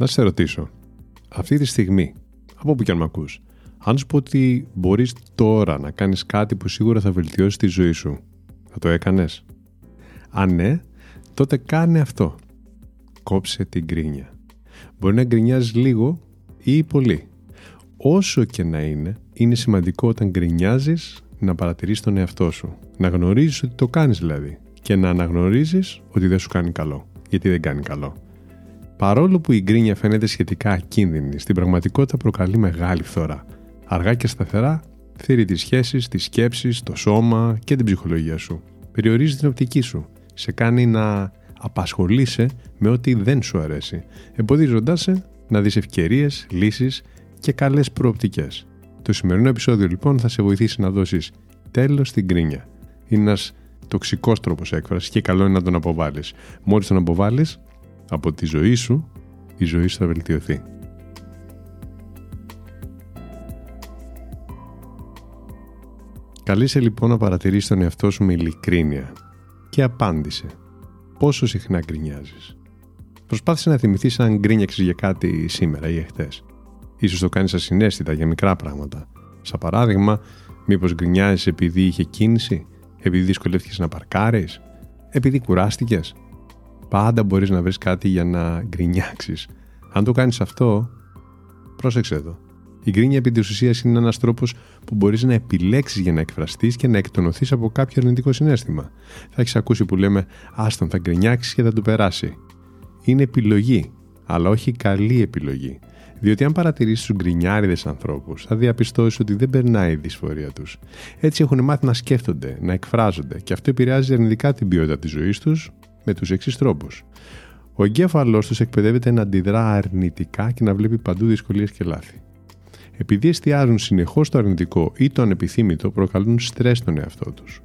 Να σε ρωτήσω, αυτή τη στιγμή, από που και αν με ακούς, αν σου πω ότι μπορείς τώρα να κάνεις κάτι που σίγουρα θα βελτιώσει τη ζωή σου, θα το έκανες; Αν ναι, τότε κάνε αυτό. Κόψε την γκρίνια. Μπορεί να γκρινιάζεις λίγο ή πολύ. Όσο και να είναι, είναι σημαντικό όταν γκρινιάζεις να παρατηρείς τον εαυτό σου. Να γνωρίζεις ότι το κάνεις δηλαδή. Και να αναγνωρίζεις ότι δεν σου κάνει καλό. Γιατί δεν κάνει καλό. Παρόλο που η γκρίνια φαίνεται σχετικά ακίνδυνη, στην πραγματικότητα προκαλεί μεγάλη φθορά. Αργά και σταθερά θύρει τις σχέσεις, τις σκέψεις, το σώμα και την ψυχολογία σου. Περιορίζει την οπτική σου. Σε κάνει να απασχολείσαι με ό,τι δεν σου αρέσει, εμποδίζοντάς σε να δεις ευκαιρίες, λύσεις και καλές προοπτικές. Το σημερινό επεισόδιο λοιπόν θα σε βοηθήσει να δώσεις τέλος στην γκρίνια. Είναι ένας τοξικός τρόπος έκφρασης και καλό είναι να τον αποβάλεις. Μόλις τον αποβάλεις, από τη ζωή σου, η ζωή σου θα βελτιωθεί. Καλείσαι λοιπόν να παρατηρήσει τον εαυτό σου με ειλικρίνεια και απάντησε πόσο συχνά γκρινιάζεις; Προσπάθησε να θυμηθείς αν γκρίνιαξες για κάτι σήμερα ή εχθές. Ίσως το κάνεις ασυναίσθητα για μικρά πράγματα. Σαν παράδειγμα, μήπως γκρινιάζεις επειδή είχε κίνηση, επειδή δυσκολεύτηκες να παρκάρεις, επειδή κουράστηκες, Πάντα μπορείς να βρεις κάτι για να γκρινιάξεις. Αν το κάνεις αυτό, πρόσεξε εδώ. Η γκρίνια επί της ουσίας είναι ένας τρόπος που μπορείς να επιλέξεις για να εκφραστείς και να εκτονωθείς από κάποιο αρνητικό συνέστημα. Θα έχεις ακούσει που λέμε «Άστον θα γκρινιάξεις και θα του περάσει». Είναι επιλογή, αλλά όχι καλή επιλογή. Διότι αν παρατηρήσεις τους γκρινιάριδες ανθρώπους, θα διαπιστώσεις ότι δεν περνάει η δυσφορία τους. Έτσι έχουν μάθει να σκέφτονται, να εκφράζονται και αυτό επηρεάζει αρνητικά την ποιότητα της ζωής τους, με τους εξής τρόπους. Ο εγκέφαλός τους εκπαιδεύεται να αντιδρά αρνητικά και να βλέπει παντού δυσκολίες και λάθη. Επειδή εστιάζουν συνεχώς στο αρνητικό ή το ανεπιθύμητο, προκαλούν στρες στον εαυτό τους.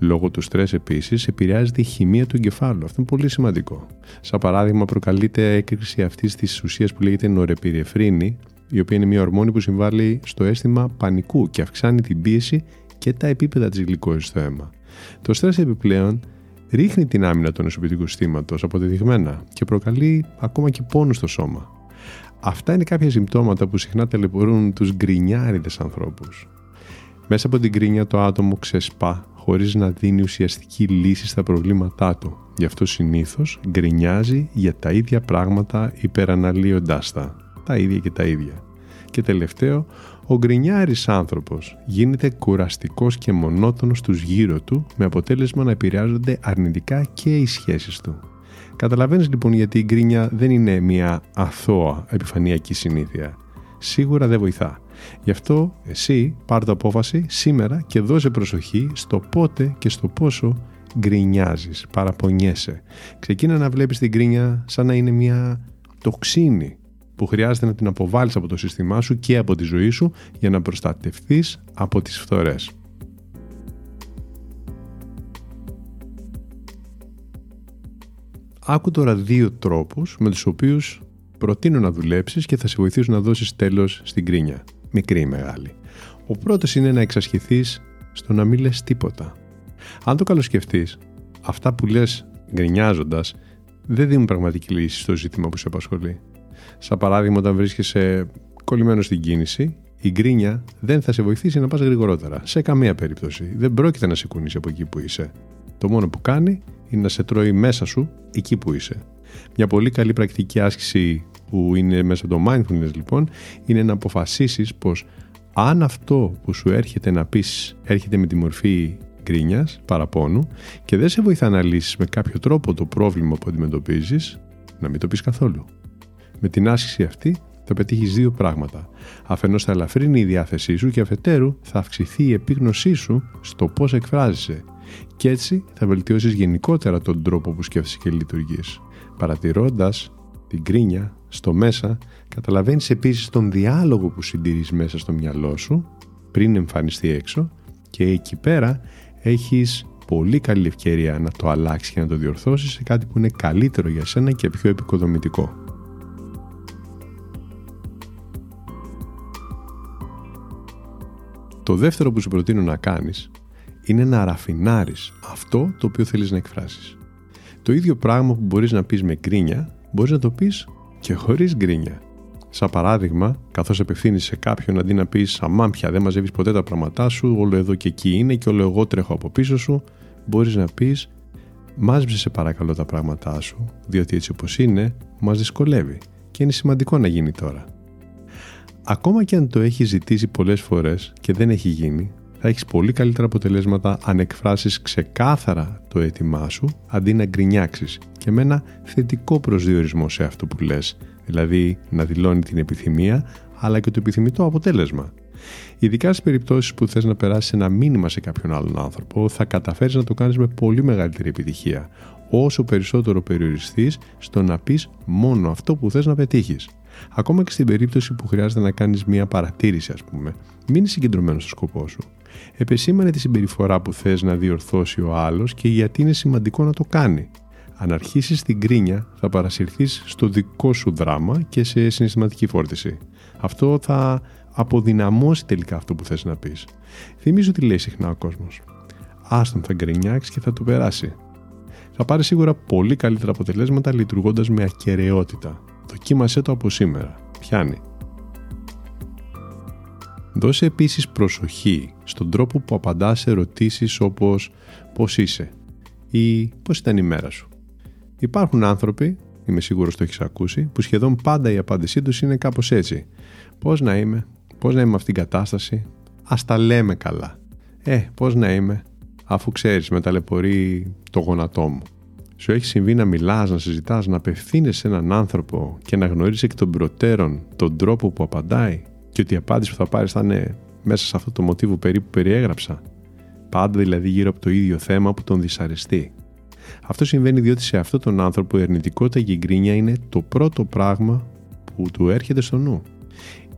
Λόγω του στρες επίσης επηρεάζεται η χημεία του εγκεφάλου. Αυτό είναι πολύ σημαντικό. Σαν παράδειγμα προκαλείται έκρηξη αυτής της ουσίας που λέγεται νορεπιρεφρίνη, η οποία είναι μια ορμόνη που συμβάλλει στο αίσθημα πανικού και αυξάνει την πίεση και τα επίπεδα της γλυκόζης στο αίμα. Το στρες επιπλέον ρίχνει την άμυνα του νοσοποιητικού συστήματος αποδεδειγμένα και προκαλεί ακόμα και πόνο στο σώμα. Αυτά είναι κάποια συμπτώματα που συχνά ταλαιπωρούν τους γκρινιάριδες ανθρώπους. Μέσα από την γκρίνια το άτομο ξεσπά χωρίς να δίνει ουσιαστική λύση στα προβλήματά του. Γι' αυτό συνήθως γκρινιάζει για τα ίδια πράγματα υπεραναλύοντάς τα. Τα ίδια και τα ίδια. Και τελευταίο, ο γκρινιάρης άνθρωπος γίνεται κουραστικός και μονότονος στους γύρω του με αποτέλεσμα να επηρεάζονται αρνητικά και οι σχέσεις του. Καταλαβαίνεις λοιπόν γιατί η γκρίνια δεν είναι μια αθώα επιφανειακή συνήθεια. Σίγουρα δεν βοηθά. Γι' αυτό εσύ πάρ' το απόφαση σήμερα και δώσε προσοχή στο πότε και στο πόσο γκρινιάζεις, παραπονιέσαι. Ξεκίνα να βλέπεις την γκρίνια σαν να είναι μια τοξίνη που χρειάζεται να την αποβάλεις από το σύστημά σου και από τη ζωή σου για να προστατευθείς από τις φθορές. Άκου τώρα δύο τρόπους με τους οποίους προτείνω να δουλέψεις και θα σε βοηθήσουν να δώσεις τέλος στην κρίνια, μικρή ή μεγάλη. Ο πρώτος είναι να εξασχηθείς στο να μην λες τίποτα. Αν το καλοσκεφτείς, αυτά που λες γκρινιάζοντας δεν δίνουν πραγματική λύση στο ζήτημα που σε απασχολεί. Σαν παράδειγμα, όταν βρίσκεσαι κολλημένος στην κίνηση, η γκρίνια δεν θα σε βοηθήσει να πας γρηγορότερα. Σε καμία περίπτωση. Δεν πρόκειται να σε κουνήσει από εκεί που είσαι. Το μόνο που κάνει είναι να σε τρώει μέσα σου εκεί που είσαι. Μια πολύ καλή πρακτική άσκηση που είναι μέσα από το mindfulness λοιπόν είναι να αποφασίσεις πως αν αυτό που σου έρχεται να πεις έρχεται με τη μορφή γκρίνιας, παραπόνου και δεν σε βοηθά να λύσεις με κάποιο τρόπο το πρόβλημα που αντιμετωπίζεις, να μην το πεις καθόλου. Με την άσκηση αυτή θα πετύχεις δύο πράγματα. Αφενός θα ελαφρύνει η διάθεσή σου και αφετέρου θα αυξηθεί η επίγνωσή σου στο πώς εκφράζεσαι. Και έτσι θα βελτιώσεις γενικότερα τον τρόπο που σκέφτεσαι και λειτουργείς. Παρατηρώντας την κρίνια, στο μέσα, καταλαβαίνεις επίσης τον διάλογο που συντηρείς μέσα στο μυαλό σου πριν εμφανιστεί έξω και εκεί πέρα έχεις πολύ καλή ευκαιρία να το αλλάξεις και να το διορθώσεις σε κάτι που είναι καλύτερο για σένα και πιο επικοδομητικό. Το δεύτερο που σου προτείνω να κάνεις είναι να ραφινάρεις αυτό το οποίο θέλεις να εκφράσεις. Το ίδιο πράγμα που μπορείς να πεις με γκρίνια, μπορείς να το πεις και χωρίς γκρίνια. Σαν παράδειγμα, καθώς απευθύνεις σε κάποιον αντί να πεις «Αμάν πια δεν μαζεύεις ποτέ τα πράγματά σου, όλο εδώ και εκεί είναι και όλο εγώ τρέχω από πίσω σου», μπορείς να πεις «Μάζεψε σε παρακαλώ τα πράγματά σου, διότι έτσι όπως είναι, μας δυσκολεύει και είναι σημαντικό να γίνει τώρα». Ακόμα και αν το έχει ζητήσει πολλές φορές και δεν έχει γίνει, θα έχεις πολύ καλύτερα αποτελέσματα αν εκφράσεις ξεκάθαρα το αίτημά σου αντί να γκρινιάξεις και με ένα θετικό προσδιορισμό σε αυτό που λες, δηλαδή να δηλώνει την επιθυμία αλλά και το επιθυμητό αποτέλεσμα. Ειδικά στις περιπτώσεις που θες να περάσεις ένα μήνυμα σε κάποιον άλλον άνθρωπο, θα καταφέρεις να το κάνεις με πολύ μεγαλύτερη επιτυχία, όσο περισσότερο περιοριστείς στο να πεις μόνο αυτό που θες να πετύχεις. Ακόμα και στην περίπτωση που χρειάζεται να κάνεις μία παρατήρηση, ας πούμε, μην συγκεντρωμένος στο σκοπό σου. Επεσήμανε τη συμπεριφορά που θες να διορθώσει ο άλλος και γιατί είναι σημαντικό να το κάνει. Αν αρχίσεις την κρίνια, θα παρασυρθείς στο δικό σου δράμα και σε συναισθηματική φόρτιση. Αυτό θα αποδυναμώσει τελικά αυτό που θες να πεις. Θυμίζω ότι λέει συχνά ο κόσμος. Άστον θα γκρινιάξεις και θα του περάσει. Θα πάρεις σίγουρα πολύ καλύτερα αποτελέσματα λειτουργώντας με ακαιρεότητα. Δοκίμασέ το από σήμερα. Πιάνει. Δώσε επίσης προσοχή στον τρόπο που απαντάς σε ερωτήσεις όπως «Πώς είσαι» ή «Πώς ήταν η μέρα σου». Υπάρχουν άνθρωποι, είμαι σίγουρος το έχεις ακούσει, που σχεδόν πάντα η απάντησή τους είναι κάπως έτσι. «Πώς να είμαι, πώς να είμαι αυτήν την κατάσταση, ας τα λέμε καλά». «Ε, πώς να είμαι, αφού ξέρεις με ταλαιπωρεί το γονατό μου». Σου έχει συμβεί να μιλάς, να συζητάς, να απευθύνεσαι σε έναν άνθρωπο και να γνωρίζεις εκ των προτέρων τον τρόπο που απαντάει και ότι η απάντηση που θα πάρεις θα είναι μέσα σε αυτό το μοτίβο περίπου περιέγραψα. Πάντα δηλαδή γύρω από το ίδιο θέμα που τον δυσαρεστεί. Αυτό συμβαίνει διότι σε αυτόν τον άνθρωπο η αρνητικότητα και η γκρίνια είναι το πρώτο πράγμα που του έρχεται στο νου.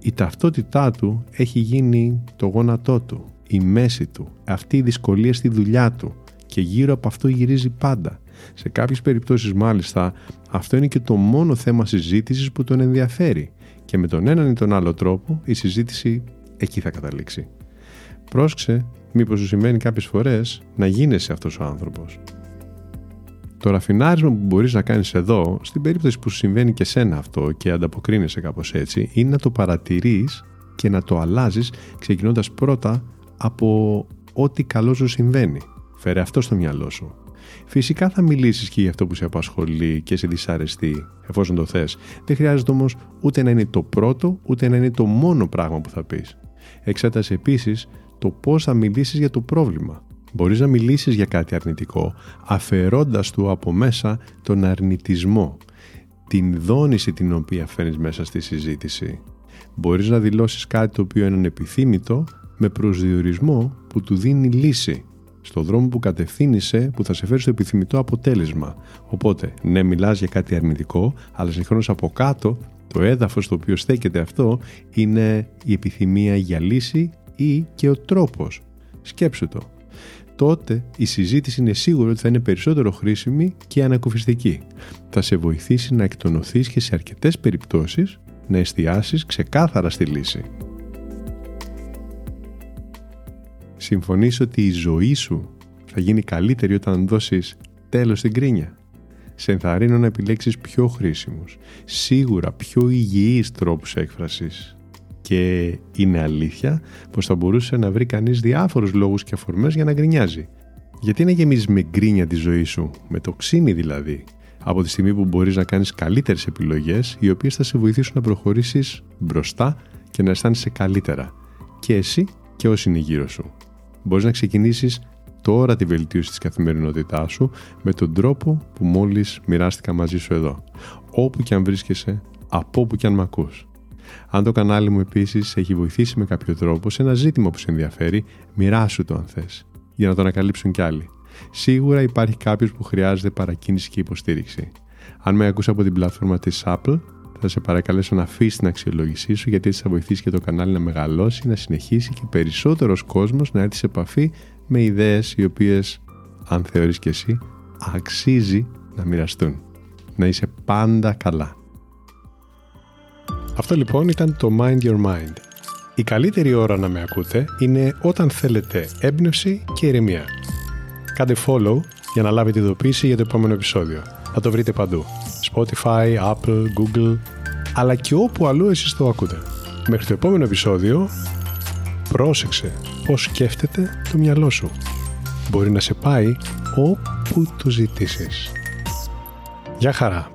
Η ταυτότητά του έχει γίνει το γόνατό του, η μέση του, αυτή η δυσκολία στη δουλειά του και γύρω από αυτό γυρίζει πάντα. Σε κάποιες περιπτώσεις μάλιστα αυτό είναι και το μόνο θέμα συζήτησης που τον ενδιαφέρει και με τον έναν ή τον άλλο τρόπο η συζήτηση εκεί θα καταλήξει. Πρόσεξε μήπως σου σημαίνει κάποιες φορές να γίνεσαι αυτός ο άνθρωπος. Το ραφινάρισμα που μπορείς να κάνεις εδώ, στην περίπτωση που σου συμβαίνει και σένα αυτό και ανταποκρίνεσαι κάπως έτσι, είναι να το παρατηρείς και να το αλλάζεις ξεκινώντας πρώτα από ό,τι καλό σου συμβαίνει. Φέρε αυτό στο μυαλό σου. Φυσικά θα μιλήσεις και για αυτό που σε απασχολεί και σε δυσαρεστεί, εφόσον το θες. Δεν χρειάζεται όμως ούτε να είναι το πρώτο, ούτε να είναι το μόνο πράγμα που θα πεις. Εξέτασε επίσης το πώς θα μιλήσεις για το πρόβλημα. Μπορείς να μιλήσεις για κάτι αρνητικό, αφαιρώντας του από μέσα τον αρνητισμό, την δόνηση την οποία φέρνεις μέσα στη συζήτηση. Μπορείς να δηλώσεις κάτι το οποίο είναι ανεπιθύμητο με προσδιορισμό που του δίνει λύση στο δρόμο που κατευθύνησε που θα σε φέρει στο επιθυμητό αποτέλεσμα. Οπότε, ναι, μιλάς για κάτι αρνητικό, αλλά συγχρόνως από κάτω το έδαφος στο οποίο στέκεται αυτό είναι η επιθυμία για λύση ή και ο τρόπος. Σκέψου το. Τότε η συζήτηση είναι σίγουρο ότι θα είναι περισσότερο χρήσιμη και ανακουφιστική. Θα σε βοηθήσει να εκτονωθείς και σε αρκετές περιπτώσεις να εστιάσεις ξεκάθαρα στη λύση. Συμφωνείς ότι η ζωή σου θα γίνει καλύτερη όταν δώσεις τέλος στην κρίνια. Σε ενθαρρύνω να επιλέξεις πιο χρήσιμους, σίγουρα πιο υγιείς τρόπους έκφρασης. Και είναι αλήθεια πως θα μπορούσε να βρει κανείς διάφορους λόγους και αφορμές για να γκρινιάζει. Γιατί να γεμίζεις με γκρίνια τη ζωή σου, με το ξύνη δηλαδή, από τη στιγμή που μπορείς να κάνεις καλύτερες επιλογές οι οποίες θα σε βοηθήσουν να προχωρήσεις μπροστά και να αισθάνεσαι καλύτερα. Και εσύ και όσοι είναι γύρω σου. Μπορείς να ξεκινήσεις τώρα τη βελτίωση της καθημερινότητάς σου με τον τρόπο που μόλις μοιράστηκα μαζί σου εδώ. Όπου και αν βρίσκεσαι, από όπου και αν με ακούς. Αν το κανάλι μου επίσης έχει βοηθήσει με κάποιο τρόπο σε ένα ζήτημα που σε ενδιαφέρει, μοιράσου το αν θες, για να το ανακαλύψουν κι άλλοι. Σίγουρα υπάρχει κάποιος που χρειάζεται παρακίνηση και υποστήριξη. Αν με ακούς από την πλατφόρμα της Apple, θα σε παρακαλέσω να αφήσεις την αξιολόγησή σου γιατί έτσι θα βοηθήσει και το κανάλι να μεγαλώσει, να συνεχίσει και περισσότερος κόσμος να έρθει σε επαφή με ιδέες οι οποίες, αν θεωρείς και εσύ, αξίζει να μοιραστούν. Να είσαι πάντα καλά. Αυτό λοιπόν ήταν το Mind Your Mind. Η καλύτερη ώρα να με ακούτε είναι όταν θέλετε έμπνευση και ηρεμία. Κάντε follow για να λάβετε ειδοποίηση για το επόμενο επεισόδιο. Θα το βρείτε παντού. Spotify, Apple, Google, αλλά και όπου αλλού εσείς το ακούτε. Μέχρι το επόμενο επεισόδιο, πρόσεξε πώς σκέφτεται το μυαλό σου. Μπορεί να σε πάει όπου το ζητήσεις. Γεια χαρά!